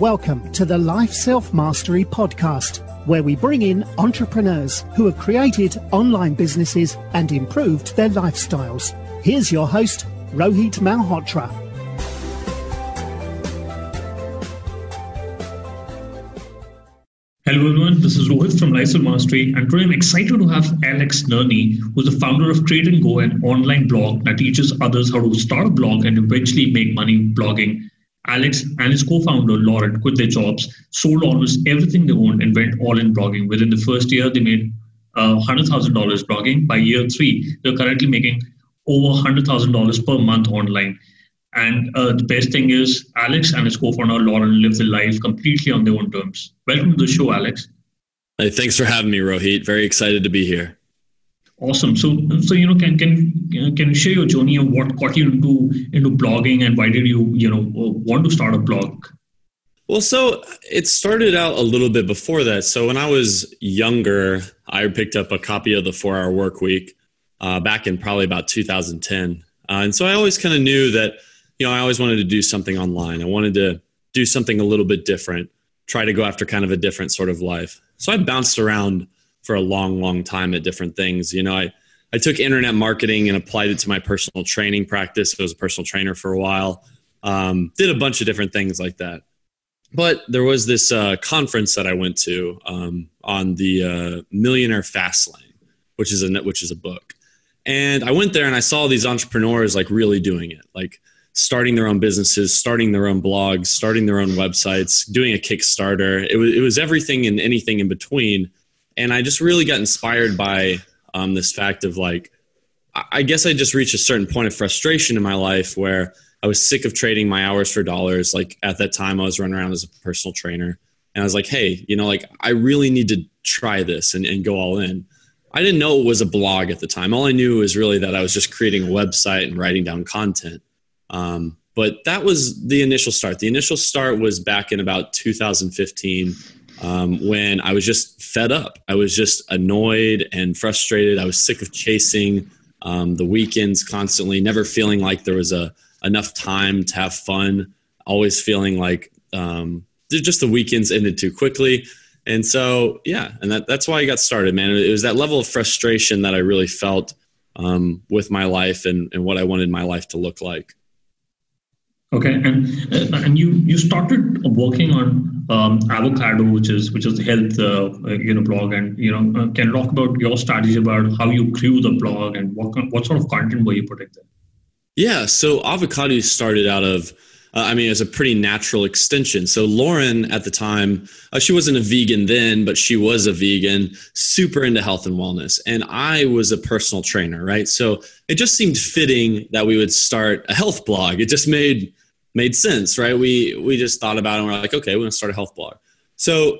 Welcome to the Life Self Mastery Podcast, where we bring in entrepreneurs who have created online businesses and improved their lifestyles. Here's your host, Rohit Malhotra. Hello everyone, this is Rohit from Life Self Mastery, and today I'm excited to have Alex Nerney, who's the founder of Create and Go, an online blog that teaches others how to start a blog and eventually make money blogging. Alex and his co-founder Lauren quit their jobs, sold almost everything they owned, and went all in blogging. Within the first year, they made uh, $100,000 blogging. By year three, they're currently making over $100,000 per month online. And uh, the best thing is, Alex and his co-founder Lauren live their life completely on their own terms. Welcome to the show, Alex. Hey, thanks for having me, Rohit. Very excited to be here. Awesome. So, so you know, can can can you share your journey of what got you into into blogging and why did you you know want to start a blog? Well, so it started out a little bit before that. So when I was younger, I picked up a copy of the Four Hour Work Week uh, back in probably about 2010, uh, and so I always kind of knew that you know I always wanted to do something online. I wanted to do something a little bit different, try to go after kind of a different sort of life. So I bounced around for a long, long time at different things. You know, I, I took internet marketing and applied it to my personal training practice. I was a personal trainer for a while. Um, did a bunch of different things like that. But there was this uh, conference that I went to um, on the uh, Millionaire Fastlane, which is a which is a book, and I went there and I saw these entrepreneurs like really doing it, like starting their own businesses, starting their own blogs, starting their own websites, doing a Kickstarter. It was it was everything and anything in between and I just really got inspired by um, this fact of like, I guess I just reached a certain point of frustration in my life where I was sick of trading my hours for dollars. Like at that time, I was running around as a personal trainer, and I was like, hey, you know, like I really need to try this and, and go all in. I didn't know it was a blog at the time. All I knew was really that I was just creating a website and writing down content. Um, but that was the initial start. The initial start was back in about 2015 um, when I was just fed up. I was just annoyed and frustrated. I was sick of chasing um, the weekends constantly, never feeling like there was a enough time to have fun. Always feeling like um, just the weekends ended too quickly. And so, yeah, and that, that's why I got started, man. It was that level of frustration that I really felt um, with my life and, and what I wanted my life to look like. Okay, and uh, and you you started working on um, Avocadu, which is which is the health uh, you know blog, and you know uh, can talk about your strategy about how you grew the blog and what what sort of content were you putting there? Yeah, so Avocadu started out of. Uh, I mean, it's a pretty natural extension. So Lauren at the time, uh, she wasn't a vegan then, but she was a vegan, super into health and wellness, and I was a personal trainer, right? So it just seemed fitting that we would start a health blog. It just made made sense, right? We we just thought about it and we're like, okay, we're gonna start a health blog. So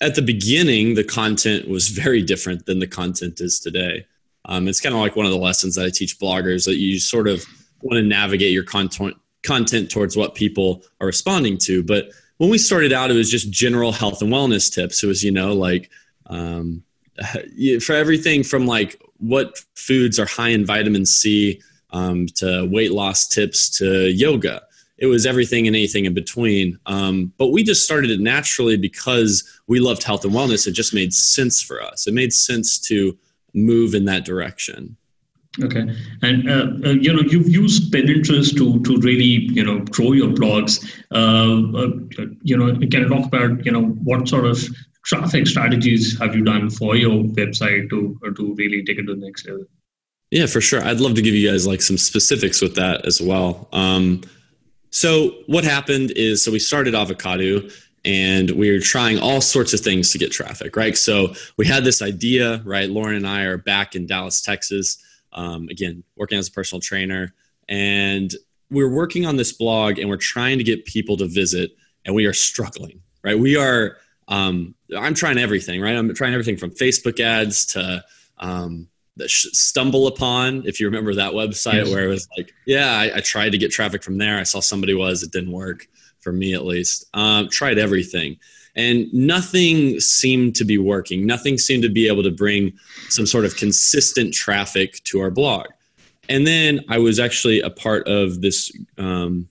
at the beginning, the content was very different than the content is today. Um, it's kind of like one of the lessons that I teach bloggers that you sort of want to navigate your content content towards what people are responding to. But when we started out, it was just general health and wellness tips. It was, you know, like um, for everything from like what foods are high in vitamin C um, to weight loss tips to yoga it was everything and anything in between. Um, but we just started it naturally because we loved health and wellness. It just made sense for us. It made sense to move in that direction. Okay, and uh, uh, you know you've used Pinterest to to really you know grow your blogs. Uh, uh you know, can you talk about you know what sort of traffic strategies have you done for your website to to really take it to the next level? Yeah, for sure. I'd love to give you guys like some specifics with that as well. Um, so what happened is, so we started Avocadu and we were trying all sorts of things to get traffic, right? So we had this idea, right? Lauren and I are back in Dallas, Texas, um, again, working as a personal trainer. And we're working on this blog and we're trying to get people to visit and we are struggling, right? We are, um, I'm trying everything, right? I'm trying everything from Facebook ads to, um, that StumbleUpon if you remember that website yes. where it was like yeah I, I, tried to get traffic from there. I saw somebody was it didn't work for me at least. Um, tried everything. And nothing seemed to be working. Nothing seemed to be able to bring some sort of consistent traffic to our blog. And then i was actually a part of this um,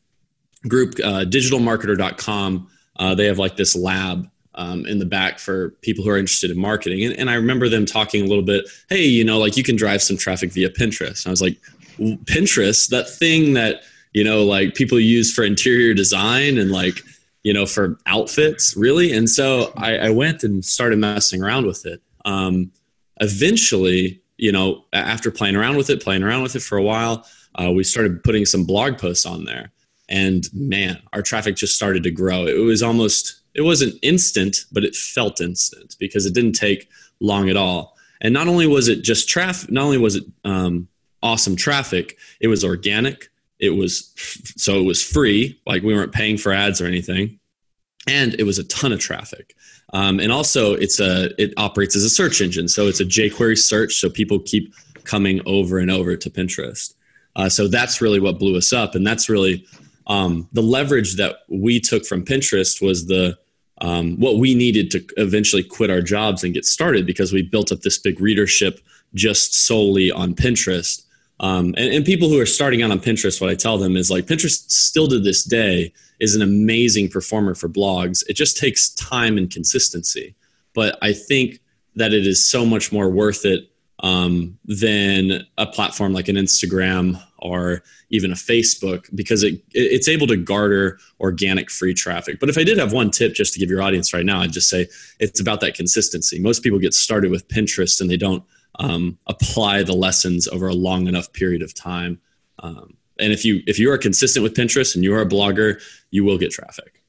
group uh, digitalmarketer.com uh, they have like this lab um, in the back for people who are interested in marketing. And, and, I remember them talking a little bit, hey, you know, like you can drive some traffic via Pinterest. And I was like, Pinterest, that thing that, you know, like people use for interior design and like, you know, for outfits, really. And so I, I went and started messing around with it. Um, eventually, you know, after playing around with it, playing around with it for a while, uh, we started putting some blog posts on there. And man, our traffic just started to grow. It was almost it wasn't instant, but it felt instant because it didn't take long at all. And not only was it just traffic, not only was it um, awesome traffic, it was organic. It was so it was free, like we weren't paying for ads or anything, and it was a ton of traffic. Um, and also, it's a it operates as a search engine, so it's a jQuery search, so people keep coming over and over to Pinterest. Uh, so that's really what blew us up, and that's really um, the leverage that we took from Pinterest was the um, what we needed to eventually quit our jobs and get started because we built up this big readership just solely on Pinterest. Um, and, and, people who are starting out on Pinterest, what I tell them is like Pinterest still to this day is an amazing performer for blogs. It just takes time and consistency. But I think that it is so much more worth it um, than a platform like an Instagram or even a Facebook because it it's able to garner organic free traffic. But if I did have one tip just to give your audience right now, I'd just say it's about that consistency. Most people get started with Pinterest and they don't um, apply the lessons over a long enough period of time. Um, and if you if you are consistent with Pinterest and you are a blogger, you will get traffic.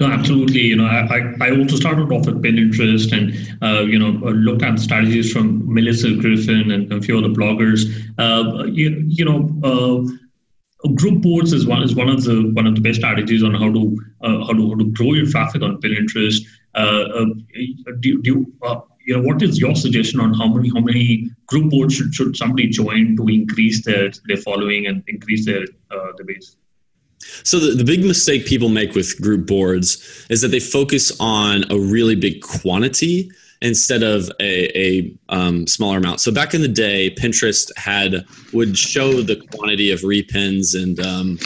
No, absolutely. You know, I, I also started off with Pinterest and, uh, you know, looked at strategies from Melissa Griffin and a few other bloggers. Uh, you, you know, uh, group boards is one is one of the one of the best strategies on how to uh, how to how to grow your traffic on Pinterest. Uh, uh, do, do you know what is your suggestion on how many how many group boards should, should somebody join to increase their their following and increase their their base? So the, the big mistake people make with group boards is that they focus on a really big quantity instead of a, a um, smaller amount. So back in the day, Pinterest had would show the quantity of repins and um,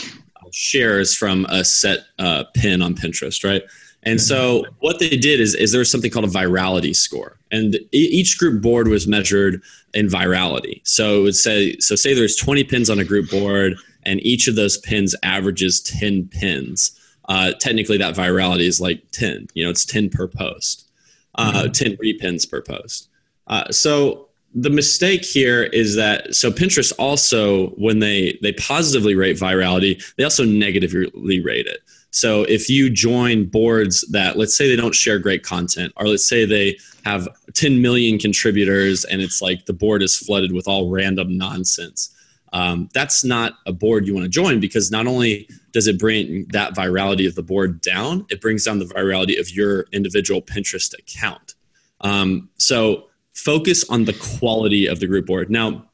shares from a set uh, pin on Pinterest, right? And so what they did is, is there was something called a virality score, and each group board was measured in virality. So it would say, so say there's 20 pins on a group board, and each of those pins averages 10 pins. Uh, technically, that virality is like 10. You know, it's 10 per post, uh, mm-hmm. 10 repins per post. Uh, so the mistake here is that so Pinterest also when they they positively rate virality, they also negatively rate it. So if you join boards that let's say they don't share great content, or let's say they have 10 million contributors and it's like the board is flooded with all random nonsense um, that's not a board you want to join because not only does it bring that virality of the board down, it brings down the virality of your individual Pinterest account. Um, so focus on the quality of the group board. Now,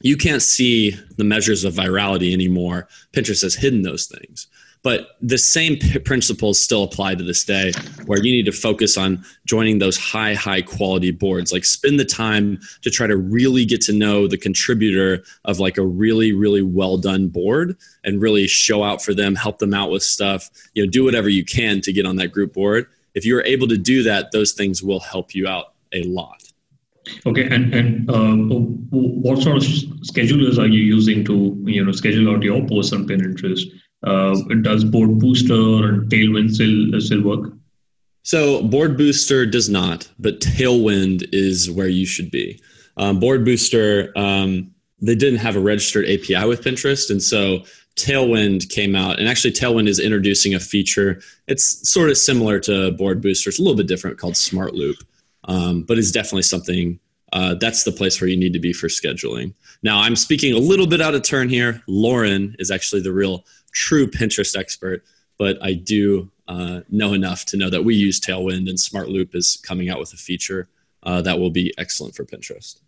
you can't see the measures of virality anymore. Pinterest has hidden those things. But the same principles still apply to this day, where you need to focus on joining those high, high quality boards. Like spend the time to try to really get to know the contributor of like a really, really well done board and really show out for them, help them out with stuff. You know, do whatever you can to get on that group board. If you're able to do that, those things will help you out a lot. Okay, and and uh, what sort of schedulers are you using to you know schedule out your posts on Pinterest? Uh, does Board Booster or Tailwind still still work? So Board Booster does not, but Tailwind is where you should be. Um, Board Booster, um, they didn't have a registered API with Pinterest, and so Tailwind came out, and actually Tailwind is introducing a feature. It's sort of similar to Board Booster. It's a little bit different, called SmartLoop, um, but it's definitely something. Uh, that's the place where you need to be for scheduling. Now, I'm speaking a little bit out of turn here. Lauren is actually the real true Pinterest expert, but I do uh, know enough to know that we use Tailwind and SmartLoop is coming out with a feature uh, that will be excellent for Pinterest.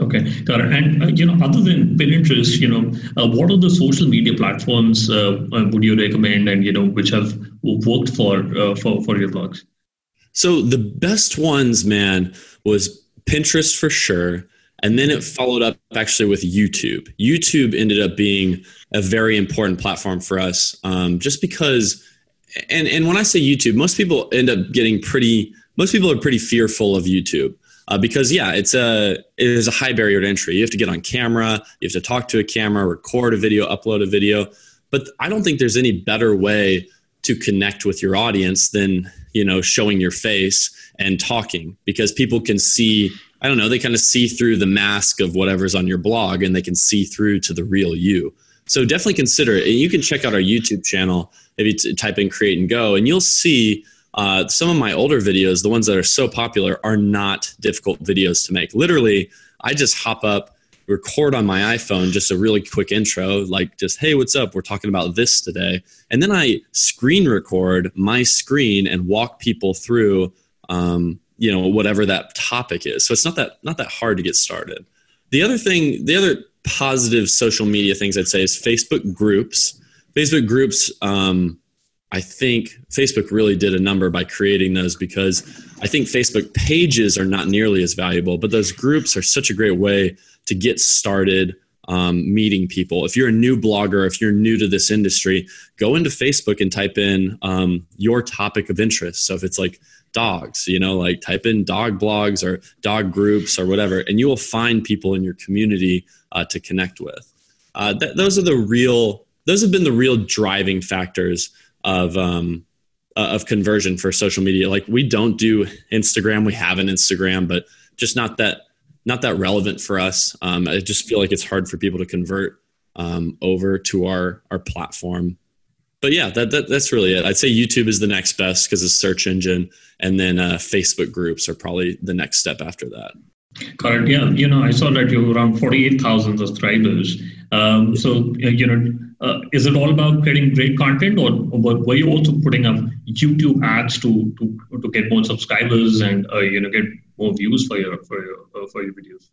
Okay, got it. And uh, you know, other than Pinterest, you know, uh, what are the social media platforms uh, uh, would you recommend, and you know, which have worked for for for your blogs? So the best ones, man, was Pinterest for sure. And then it followed up actually with YouTube. YouTube ended up being a very important platform for us um, just because and and when I say YouTube, most people end up getting pretty. Most people are pretty fearful of YouTube uh, because yeah, it's a it is a high barrier to entry. You have to get on camera, you have to talk to a camera, record a video, upload a video. But I don't think there's any better way to connect with your audience than you know showing your face and talking because people can see I don't know, they kind of see through the mask of whatever's on your blog and they can see through to the real you. So definitely consider it. You can check out our YouTube channel if you type in create and go, and you'll see uh, some of my older videos, the ones that are so popular, are not difficult videos to make. Literally, I just hop up, record on my iPhone just a really quick intro, like just, hey, what's up? We're talking about this today. And then I screen record my screen and walk people through. Um, you know whatever that topic is so it's not that not that hard to get started the other thing the other positive social media things i'd say is facebook groups facebook groups um, i think facebook really did a number by creating those because i think facebook pages are not nearly as valuable but those groups are such a great way to get started um, meeting people. If you're a new blogger, if you're new to this industry, go into Facebook and type in um, your topic of interest. So if it's like dogs you know like type in dog blogs or dog groups or whatever and you will find people in your community uh, to connect with uh, th- those are the real those have been the real driving factors of um, uh, of conversion for social media like we don't do instagram we have an instagram but just not that not that relevant for us um, i just feel like it's hard for people to convert um, over to our our platform but yeah, that, that, that's really it. I'd say YouTube is the next best because it's search engine, and then uh, Facebook groups are probably the next step after that. Correct. Yeah. You know, I saw that you around forty-eight thousand subscribers. Um, so uh, you know, uh, is it all about creating great content, or, or, were you also putting up YouTube ads to to to get more subscribers and uh, you know get more views for your for your uh, for your videos?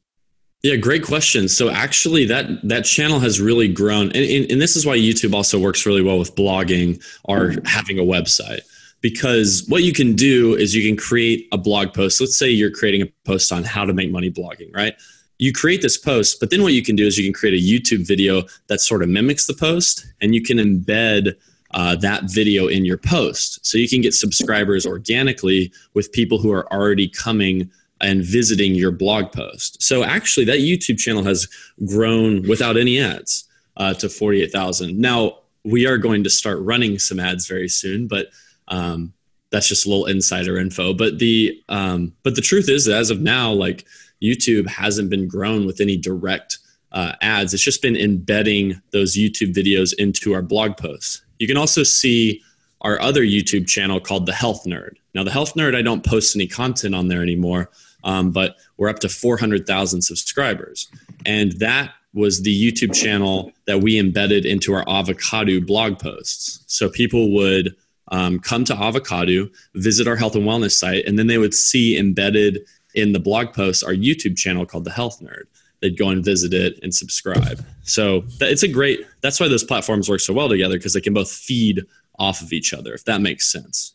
Yeah, great question. So actually, that that channel has really grown, and, and, and this is why YouTube also works really well with blogging or having a website. Because what you can do is you can create a blog post. Let's say you're creating a post on how to make money blogging, right? You create this post, but then what you can do is you can create a YouTube video that sort of mimics the post, and you can embed uh, that video in your post. So you can get subscribers organically with people who are already coming and visiting your blog post. So actually, that YouTube channel has grown without any ads uh, to 48,000. Now, we are going to start running some ads very soon, but um, that's just a little insider info. But the um, but the truth is, as of now, like YouTube hasn't been grown with any direct uh, ads. It's just been embedding those YouTube videos into our blog posts. You can also see our other YouTube channel called The Health Nerd. Now, The Health Nerd, I don't post any content on there anymore, um, but we're up to 400,000 subscribers. And that was the YouTube channel that we embedded into our Avocadu blog posts. So people would um, come to Avocadu, visit our health and wellness site, and then they would see embedded in the blog post our YouTube channel called The Health Nerd. They'd go and visit it and subscribe. So it's a great, that's why those platforms work so well together because they can both feed off of each other, if that makes sense.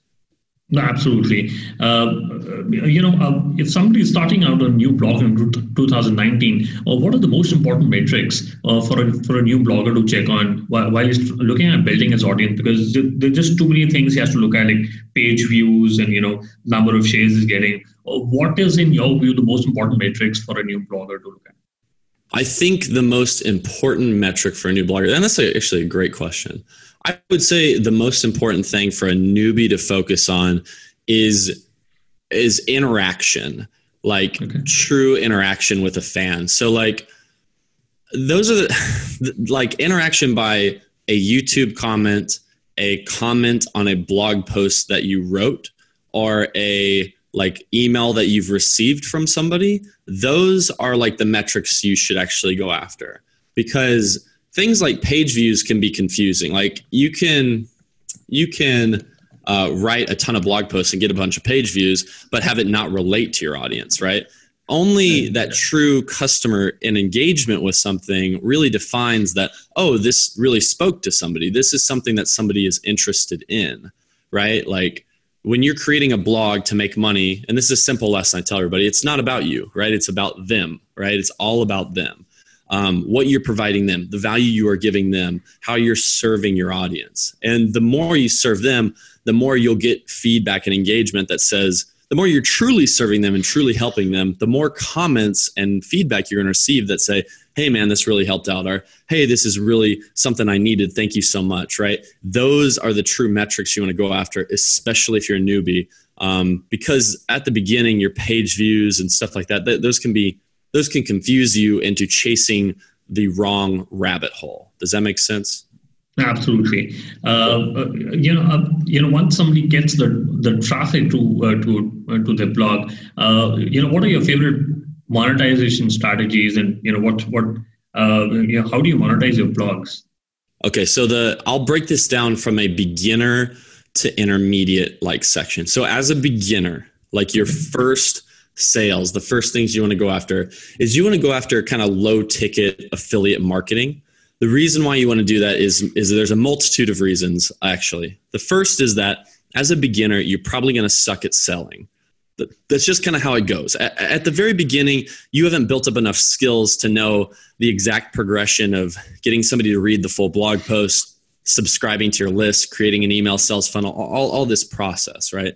No, absolutely. Uh, you know, uh, if somebody is starting out a new blog in 2019, uh, what are the most important metrics uh, for a for a new blogger to check on while, while he's looking at building his audience? Because there's just too many things he has to look at, like page views and you know number of shares he's getting. Uh, what is, in your view, the most important metrics for a new blogger to look at? I think the most important metric for a new blogger, and that's actually a great question. I would say the most important thing for a newbie to focus on is is interaction, like okay. true interaction with a fan. So like those are the like interaction by a YouTube comment, a comment on a blog post that you wrote, or a like email that you've received from somebody. Those are like the metrics you should actually go after because things like page views can be confusing. Like you can you can uh, write a ton of blog posts and get a bunch of page views, but have it not relate to your audience, right? Only that true customer and engagement with something really defines that, oh, this really spoke to somebody. This is something that somebody is interested in, right? Like when you're creating a blog to make money, and this is a simple lesson I tell everybody, it's not about you, right? It's about them, right? It's all about them. Um, what you're providing them, the value you are giving them, how you're serving your audience. And the more you serve them, the more you'll get feedback and engagement that says, the more you're truly serving them and truly helping them, the more comments and feedback you're going to receive that say, hey, man, this really helped out, or hey, this is really something I needed. Thank you so much, right? Those are the true metrics you want to go after, especially if you're a newbie. Um, because at the beginning, your page views and stuff like that, th- those can be those can confuse you into chasing the wrong rabbit hole. Does that make sense? Absolutely. Uh, uh, you know, uh, you know, once somebody gets the the traffic to uh, to uh, to their blog, uh, you know, what are your favorite monetization strategies, and you know, what what you know, how do you monetize your blogs? Okay, so the I'll break this down from a beginner to intermediate like section. So as a beginner, like your first sales, the first things you want to go after is you want to go after kind of low ticket affiliate marketing the reason why you want to do that is is there's a multitude of reasons actually. The first is that as a beginner, you're probably going to suck at selling. That's just kind of how it goes. At the very beginning, you haven't built up enough skills to know the exact progression of getting somebody to read the full blog post, subscribing to your list, creating an email sales funnel, all, all this process, right?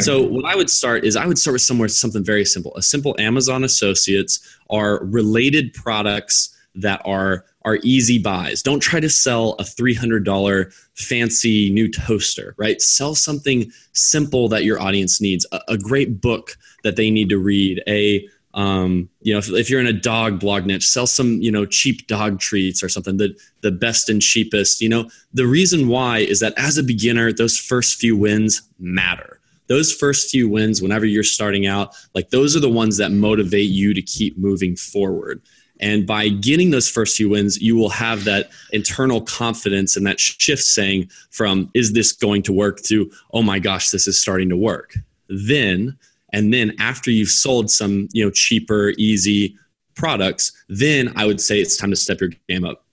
So what I would start is I would start with somewhere something very simple. A simple Amazon Associates are related products that are are easy buys. Don't try to sell a $300 fancy new toaster, right? Sell something simple that your audience needs. A, a great book that they need to read. A um, you know, if, if, you're in a dog blog niche, sell some, you know, cheap dog treats or something, the, the best and cheapest, you know, the reason why is that as a beginner, those first few wins matter. Those first few wins, whenever you're starting out, like those are the ones that motivate you to keep moving forward. And by getting those first few wins, you will have that internal confidence and that shift saying from, is this going to work to, oh my gosh, this is starting to work. Then, and then after you've sold some, you know, cheaper, easy products, then I would say it's time to step your game up.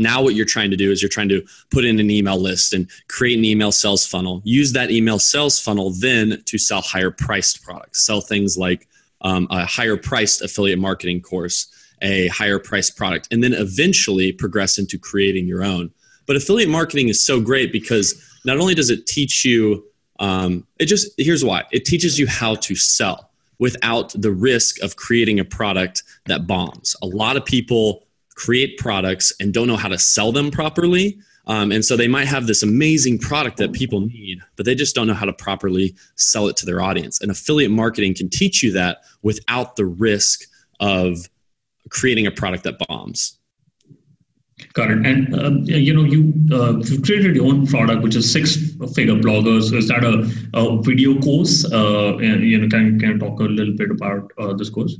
Now, what you're trying to do is you're trying to put in an email list and create an email sales funnel. Use that email sales funnel then to sell higher priced products, sell things like um, a higher priced affiliate marketing course a higher priced product and then eventually progress into creating your own. But affiliate marketing is so great because not only does it teach you, um, it just, here's why it teaches you how to sell without the risk of creating a product that bombs. A lot of people create products and don't know how to sell them properly. Um, and so they might have this amazing product that people need, but they just don't know how to properly sell it to their audience. And affiliate marketing can teach you that without the risk of creating a product that bombs. Got it. And uh, you know, you uh, you created your own product, which is six figure bloggers. Is that a, a video course? Uh, you know, can can talk a little bit about uh, this course?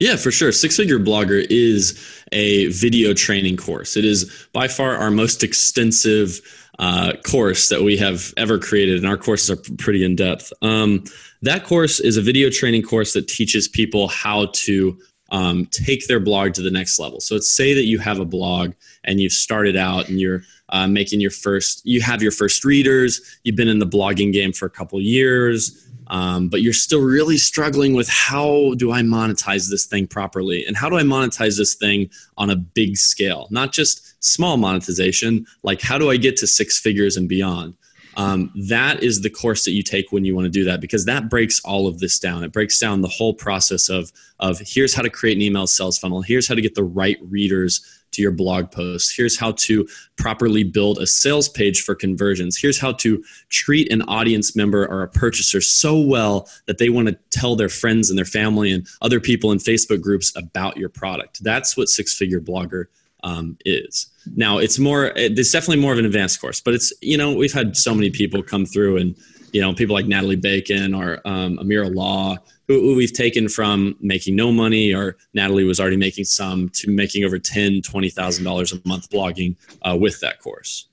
Yeah, for sure. Six Figure Blogger is a video training course. It is by far our most extensive uh, course that we have ever created, and our courses are pretty in depth. Um, that course is a video training course that teaches people how to um, take their blog to the next level. So let's say that you have a blog and you've started out and you're uh, making your first, you have your first readers, you've been in the blogging game for a couple years, um, but you're still really struggling with how do I monetize this thing properly and how do I monetize this thing on a big scale, not just small monetization, like how do I get to six figures and beyond. Um, that is the course that you take when you want to do that because that breaks all of this down. It breaks down the whole process of of here's how to create an email sales funnel. Here's how to get the right readers to your blog posts. Here's how to properly build a sales page for conversions. Here's how to treat an audience member or a purchaser so well that they want to tell their friends and their family and other people in Facebook groups about your product. That's what Six Figure Blogger um, is. Now it's more, it's definitely more of an advanced course, but it's, you know, we've had so many people come through and, you know, people like Natalie Bacon or um, Amira Law, who, who, we've taken from making no money or Natalie was already making some to making over ten, twenty thousand dollars a month blogging uh, with that course.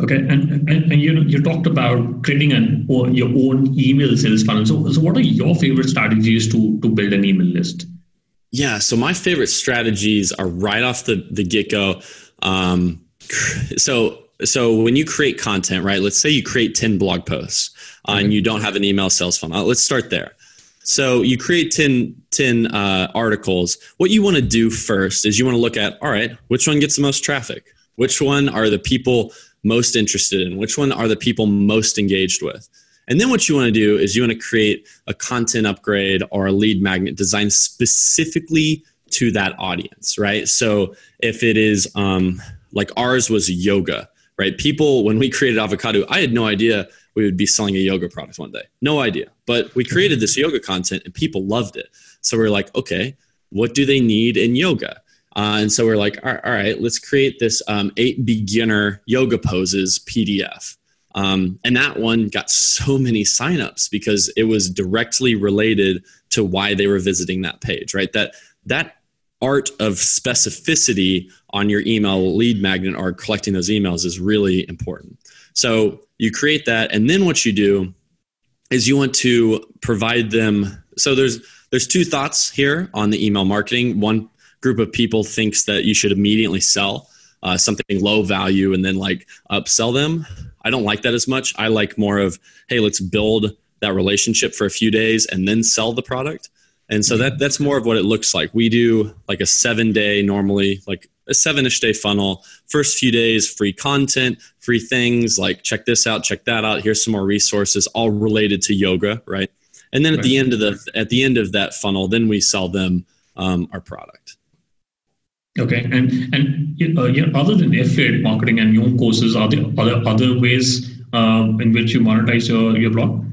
Okay, and, and, and, you know you talked about creating an or your own email sales funnel. So, so what are your favorite strategies to to build an email list? Yeah, so my favorite strategies are right off the, the get go. Um, so so when you create content, right? Let's say you create ten blog posts uh, and you don't have an email sales funnel. Let's start there. So you create 10, 10 uh, articles. What you want to do first is you want to look at, all right, which one gets the most traffic? Which one are the people most interested in? Which one are the people most engaged with? And then what you want to do is you want to create a content upgrade or a lead magnet designed specifically to that audience, right? So if it is um, like ours was yoga, right? People, when we created Avocadu, I had no idea we would be selling a yoga product one day. No idea. But we created this yoga content and people loved it. So we're like, okay, what do they need in yoga? Uh, and so we're like, all right, all right let's create this um, eight beginner yoga poses PDF. Um, and that one got so many signups because it was directly related to why they were visiting that page, right? That that art of specificity on your email lead magnet or collecting those emails is really important. So you create that, and then what you do is you want to provide them. So there's there's two thoughts here on the email marketing. One group of people thinks that you should immediately sell uh, something low value and then like upsell them. I don't like that as much. I like more of hey, let's build that relationship for a few days and then sell the product. And so that that's more of what it looks like. We do like a seven day normally, like a seven ish day funnel. First few days, free content, free things like check this out, check that out. Here's some more resources, all related to yoga, right? And then at right. the end of the at the end of that funnel, then we sell them um, our product. Okay, and and uh, yeah, other than affiliate marketing and your own courses, are there other other ways uh, in which you monetize your your blog?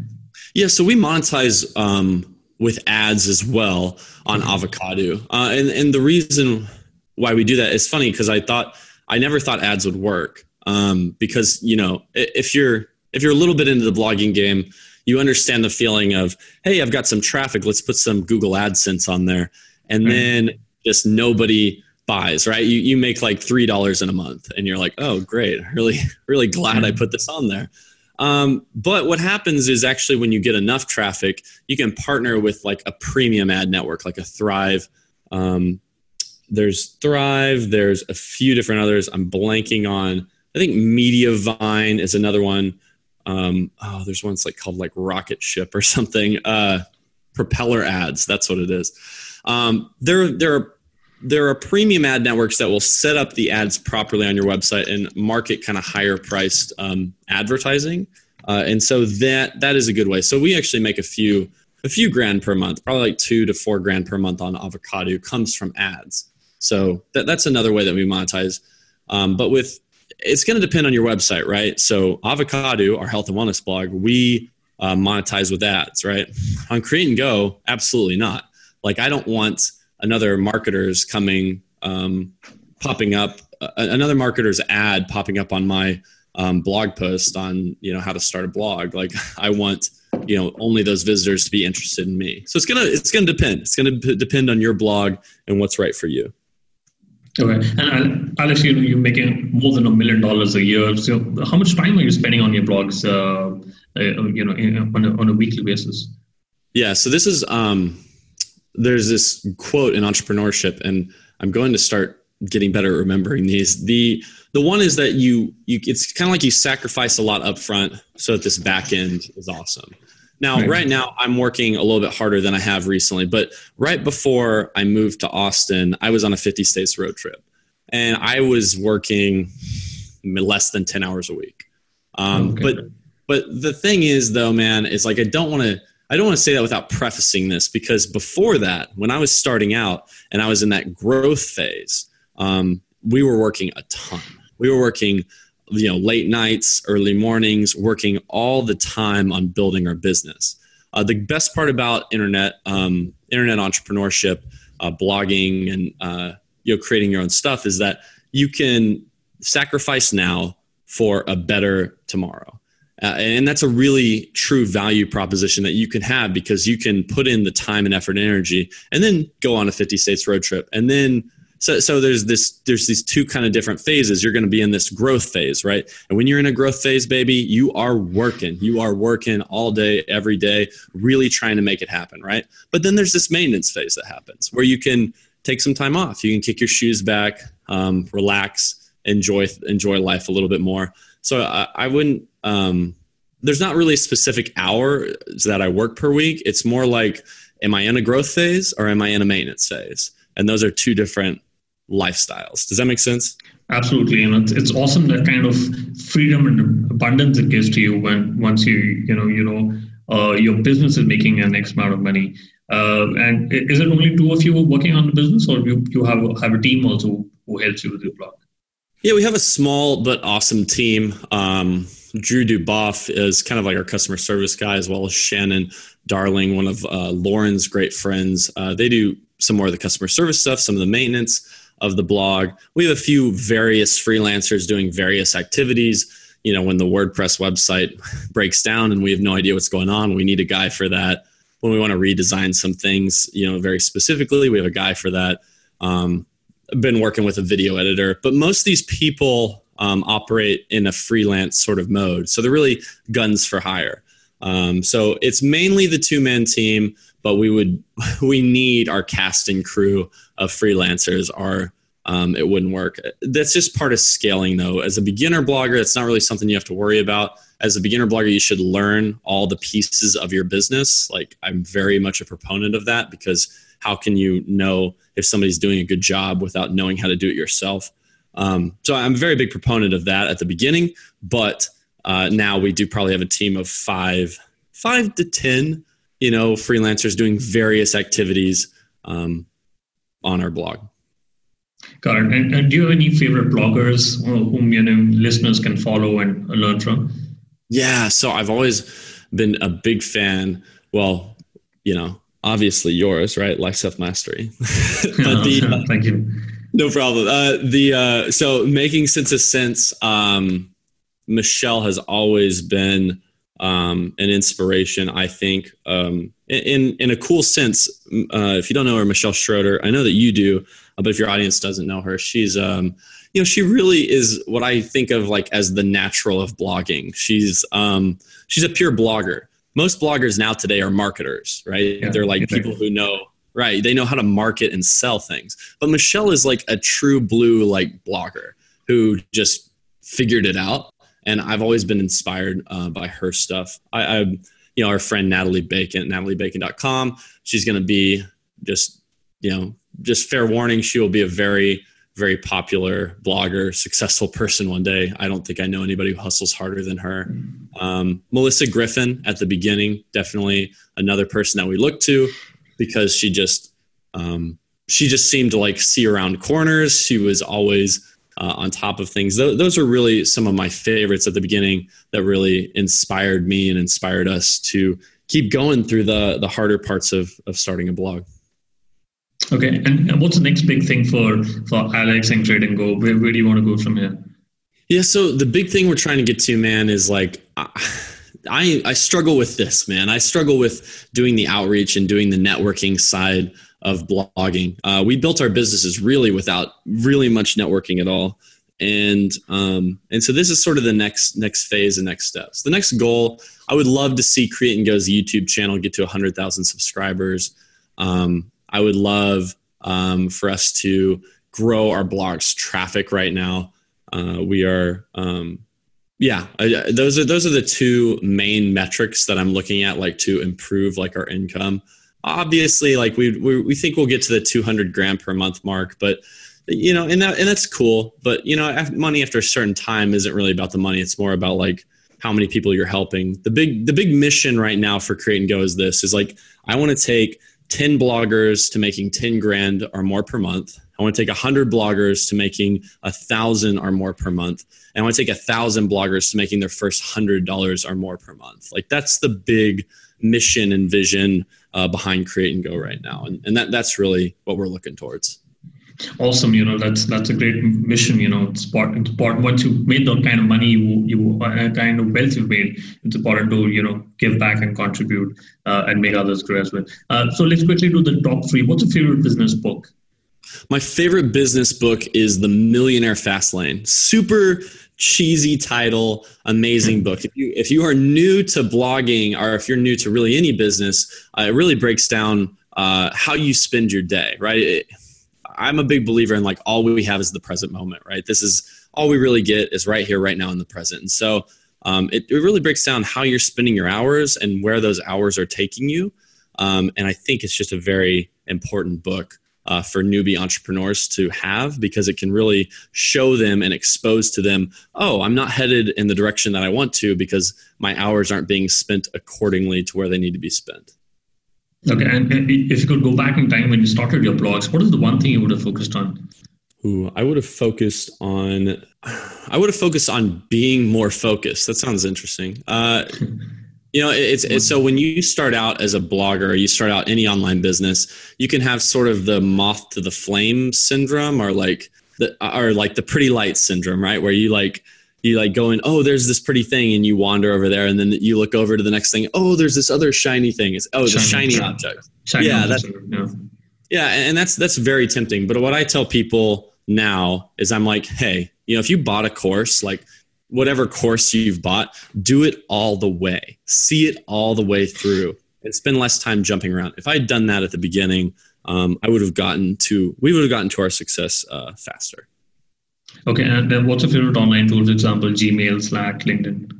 Yeah, so we monetize um, with ads as well on mm-hmm. Avocadu uh, and and the reason why we do that is funny because i thought i never thought ads would work um, because you know if you're if you're a little bit into the blogging game you understand the feeling of hey i've got some traffic let's put some google adsense on there and mm-hmm. then just nobody buys right you, you make like three dollars in a month and you're like oh great really really glad mm-hmm. i put this on there um, but what happens is actually when you get enough traffic, you can partner with like a premium ad network, like a Thrive. Um, there's Thrive. There's a few different others. I'm blanking on. I think Mediavine is another one. Um, oh, there's one's like called like Rocket Ship or something. Uh, propeller ads. That's what it is. Um, there, there are there are premium ad networks that will set up the ads properly on your website and market kind of higher priced um, advertising. Uh, and so that that is a good way. So we actually make a few a few grand per month, probably like two to four grand per month on Avocadu comes from ads. So that, that's another way that we monetize. Um, but with it's going to depend on your website, right? So Avocadu, our health and wellness blog, we uh, monetize with ads, right? On Create and Go, absolutely not. Like I don't want another marketer's coming um, popping up uh, another marketer's ad popping up on my um, blog post on you know how to start a blog. Like i want you know only those visitors to be interested in me. So it's gonna it's gonna depend. It's gonna p- depend on your blog and what's right for you. Okay. And uh, alex you know you're making more than a million dollars a year. So how much time are you spending on your blogs uh, uh, you know on a, on a weekly basis? Yeah. So this is um there's this quote in entrepreneurship, and I'm going to start getting better at remembering these. The the one is that you you it's kind of like you sacrifice a lot up front so that this back end is awesome. Now, right. right now, I'm working a little bit harder than I have recently, but right before I moved to Austin, I was on a 50 states road trip, and I was working less than 10 hours a week. Um, okay. But but the thing is, though, man, is like I don't want to I don't want to say that without prefacing this because before that, when I was starting out and I was in that growth phase, um, we were working a ton. We were working, you know, late nights, early mornings, working all the time on building our business. Uh, the best part about internet, um, internet entrepreneurship, uh, blogging, and uh, you know, creating your own stuff is that you can sacrifice now for a better tomorrow. Uh, and that's a really true value proposition that you can have because you can put in the time and effort and energy and then go on a 50 states road trip. And then so, so there's this there's these two kind of different phases. You're going to be in this growth phase right? And when you're in a growth phase baby you are working. You are working all day every day really trying to make it happen right? But then there's this maintenance phase that happens where you can take some time off. You can kick your shoes back um, relax enjoy enjoy life a little bit more so I, I wouldn't um, there's not really a specific hour that I work per week. It's more like, am I in a growth phase or am I in a maintenance phase? And those are two different lifestyles. Does that make sense? Absolutely, and it's, it's awesome that kind of freedom and abundance it gives to you when once you you know you know uh, your business is making an X amount of money. Uh, and is it only two of you working on the business, or you you have have a team also who helps you with your blog? Yeah, we have a small but awesome team. Um, Drew Duboff is kind of like our customer service guy, as well as Shannon Darling, one of uh, Lauren's great friends. Uh, they do some more of the customer service stuff, some of the maintenance of the blog. We have a few various freelancers doing various activities. You know, when the WordPress website breaks down and we have no idea what's going on, we need a guy for that. When we want to redesign some things, you know, very specifically, we have a guy for that. Um, been working with a video editor, but most of these people um, operate in a freelance sort of mode. So they're really guns for hire. Um, so it's mainly the two man team, but we would we need our casting crew of freelancers. Our um, it wouldn't work. That's just part of scaling, though. As a beginner blogger, it's not really something you have to worry about. As a beginner blogger, you should learn all the pieces of your business. Like I'm very much a proponent of that because how can you know if somebody's doing a good job without knowing how to do it yourself? Um, so I'm a very big proponent of that at the beginning, but uh, now we do probably have a team of five, five to ten, you know, freelancers doing various activities um, on our blog. Got it. And, and, do you have any favorite bloggers whom you know listeners can follow and learn from? Yeah, so I've always been a big fan. Well, you know, obviously yours, right? Like Self Mastery. but the, Thank you. No problem. Uh, the uh, so Making Sense of Cents. Um, Michelle has always been um, an inspiration. I think um, in in a cool sense. Uh, if you don't know her, Michelle Schroeder, I know that you do, uh, but if your audience doesn't know her, she's um, you know she really is what I think of like as the natural of blogging. She's um, she's a pure blogger. Most bloggers now today are marketers, right? Yeah, They're like people who know right? They know how to market and sell things. But Michelle is like a true blue like blogger who just figured it out. And I've always been inspired uh, by her stuff. I, I, you know, our friend Natalie Bacon, nataliebacon.com. She's going to be just, you know, just fair warning. She will be a very, very popular blogger, successful person one day. I don't think I know anybody who hustles harder than her. Um, Melissa Griffin at the beginning, definitely another person that we look to because she just um, she just seemed to like see around corners. She was always uh, on top of things. Th- those are really some of my favorites at the beginning that really inspired me and inspired us to keep going through the the harder parts of of starting a blog. Okay, and what's the next big thing for for Alex and Create and Go? Where, where do you want to go from here? Yeah, so the big thing we're trying to get to, man, is like. I, I struggle with this, man. I struggle with doing the outreach and doing the networking side of blogging. Uh, we built our businesses really without really much networking at all. And um, and so this is sort of the next next phase and next steps. The next goal, I would love to see Create and Go's YouTube channel get to 100,000 subscribers. Um, I would love um, for us to grow our blog's traffic right now. Uh, we are um, yeah those are those are the two main metrics that i'm looking at like to improve like our income. Obviously like we we, we think we'll get to the 200 grand per month mark but you know and that and that's cool. But you know money after a certain time isn't really about the money. It's more about like how many people you're helping. The big the big mission right now for create and go is this is like i want to take 10 bloggers to making 10 grand or more per month I want to take 100 bloggers to making a thousand or more per month. And I want to take a thousand bloggers to making their first hundred dollars or more per month. Like that's the big mission and vision uh, behind Create and Go right now, and, and that that's really what we're looking towards. Awesome, you know that's that's a great mission. You know, it's important. It's important once you made that kind of money, you you uh, kind of wealth you've made. It's important to you know give back and contribute uh, and make others grow as well. Uh, so let's quickly do the top three. What's your favorite business book? My favorite business book is The Millionaire Fast Lane. Super cheesy title, amazing book. If you if you are new to blogging or if you're new to really any business, uh, it really breaks down uh, how you spend your day. Right. It, I'm a big believer in like all we have is the present moment. Right. This is all we really get is right here, right now in the present. And so Um, it, it, really breaks down how you're spending your hours and where those hours are taking you. Um, and I think it's just a very important book uh, for newbie entrepreneurs to have because it can really show them and expose to them oh i'm not headed in the direction that i want to because my hours aren't being spent accordingly to where they need to be spent okay and if you could go back in time when you started your blogs what is the one thing you would have focused on Ooh, I would have focused on I would have focused on being more focused. That sounds interesting. Uh, You know, it's, it's so when you start out as a blogger, you start out any online business, you can have sort of the moth to the flame syndrome, or like the or like the pretty light syndrome, right? Where you like you like going, oh, there's this pretty thing, and you wander over there, and then you look over to the next thing. Oh, there's this other shiny thing. It's oh, the shiny, shiny object. Shiny yeah, that's, yeah, yeah, and that's that's very tempting. But what I tell people now is, I'm like, hey, you know, if you bought a course, like whatever course you've bought, do it all the way. See it all the way through and spend less time jumping around. If I had done that at the beginning, um, I would have gotten to, we would have gotten to our success uh, faster. Okay. And then what's your favorite online tool? For example, Gmail, Slack, LinkedIn?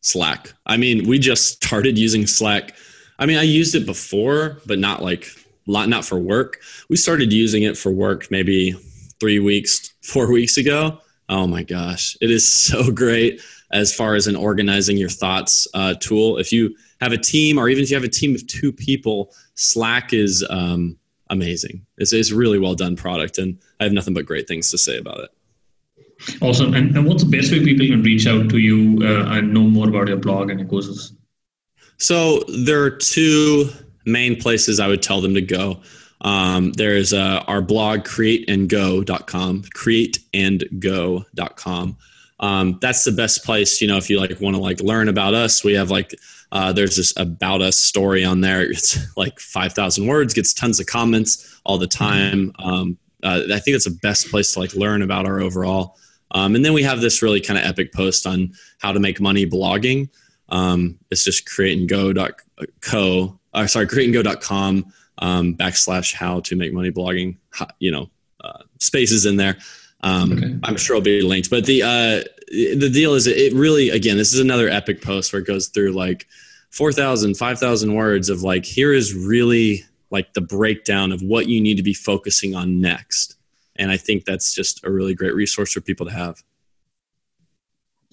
Slack. I mean, we just started using Slack. I mean, I used it before, but not like, lot not for work. We started using it for work maybe three weeks, four weeks ago Oh my gosh, it is so great as far as an organizing your thoughts uh, tool. If you have a team, or even if you have a team of two people, Slack is um, amazing. It's, it's a really well done product, and I have nothing but great things to say about it. Awesome. And, and what's the best way people can reach out to you uh, and know more about your blog and your courses? So there are two main places I would tell them to go. Um, there's uh, our blog, createandgo.com, createandgo.com. Um, that's the best place, you know, if you like want to like learn about us, we have like, uh, there's this about us story on there. It's like 5,000 words, gets tons of comments all the time. Um, uh, I think it's the best place to like learn about our overall. Um, and then we have this really kind of epic post on how to make money blogging. Um, it's just createandgo.co, uh, sorry, createandgo.com um, backslash how to make money blogging, you know, uh, spaces in there. Um, okay. I'm sure it'll be linked, but the, uh, the deal is it really, again, this is another epic post where it goes through like 4,000, 5,000 words of like, here is really like the breakdown of what you need to be focusing on next. And I think that's just a really great resource for people to have.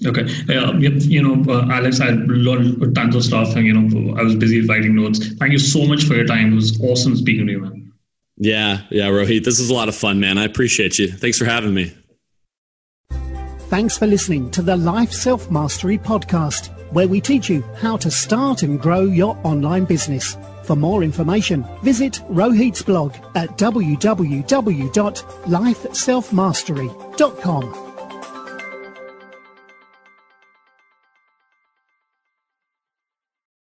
Okay. Uh, you know, uh, Alex, I learned tons of stuff, and you know, I was busy writing notes. Thank you so much for your time. It was awesome speaking to you, man. Yeah, yeah, Rohit, this is a lot of fun, man. I appreciate you. Thanks for having me. Thanks for listening to the Life Self Mastery podcast, where we teach you how to start and grow your online business. For more information, visit Rohit's blog at www.lifeselfmastery.com.